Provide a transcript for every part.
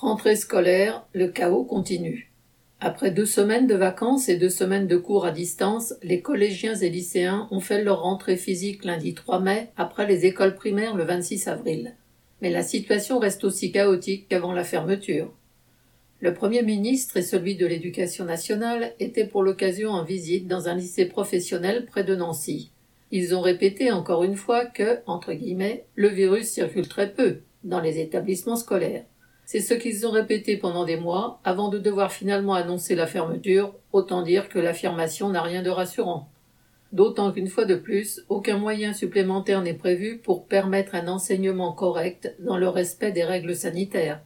Rentrée scolaire, le chaos continue. Après deux semaines de vacances et deux semaines de cours à distance, les collégiens et lycéens ont fait leur rentrée physique lundi 3 mai, après les écoles primaires le 26 avril. Mais la situation reste aussi chaotique qu'avant la fermeture. Le Premier ministre et celui de l'Éducation nationale étaient pour l'occasion en visite dans un lycée professionnel près de Nancy. Ils ont répété encore une fois que, entre guillemets, le virus circule très peu dans les établissements scolaires. C'est ce qu'ils ont répété pendant des mois avant de devoir finalement annoncer la fermeture, autant dire que l'affirmation n'a rien de rassurant. D'autant qu'une fois de plus, aucun moyen supplémentaire n'est prévu pour permettre un enseignement correct dans le respect des règles sanitaires.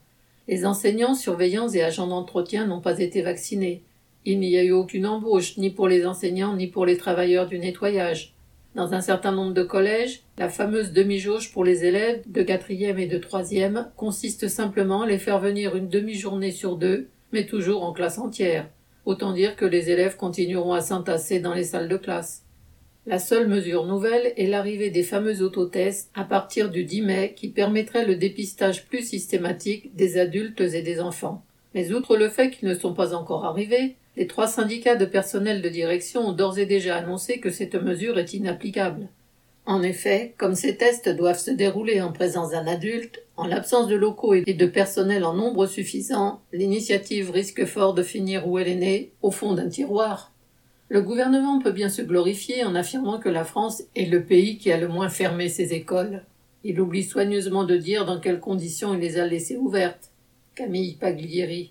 Les enseignants, surveillants et agents d'entretien n'ont pas été vaccinés. Il n'y a eu aucune embauche, ni pour les enseignants, ni pour les travailleurs du nettoyage. Dans un certain nombre de collèges, la fameuse demi-jauge pour les élèves de quatrième et de troisième consiste simplement à les faire venir une demi-journée sur deux, mais toujours en classe entière. Autant dire que les élèves continueront à s'entasser dans les salles de classe. La seule mesure nouvelle est l'arrivée des fameux autotests à partir du 10 mai qui permettrait le dépistage plus systématique des adultes et des enfants. Mais outre le fait qu'ils ne sont pas encore arrivés, les trois syndicats de personnel de direction ont d'ores et déjà annoncé que cette mesure est inapplicable. En effet, comme ces tests doivent se dérouler en présence d'un adulte, en l'absence de locaux et de personnel en nombre suffisant, l'initiative risque fort de finir où elle est née, au fond d'un tiroir. Le gouvernement peut bien se glorifier en affirmant que la France est le pays qui a le moins fermé ses écoles. Il oublie soigneusement de dire dans quelles conditions il les a laissées ouvertes. Camille Paglieri.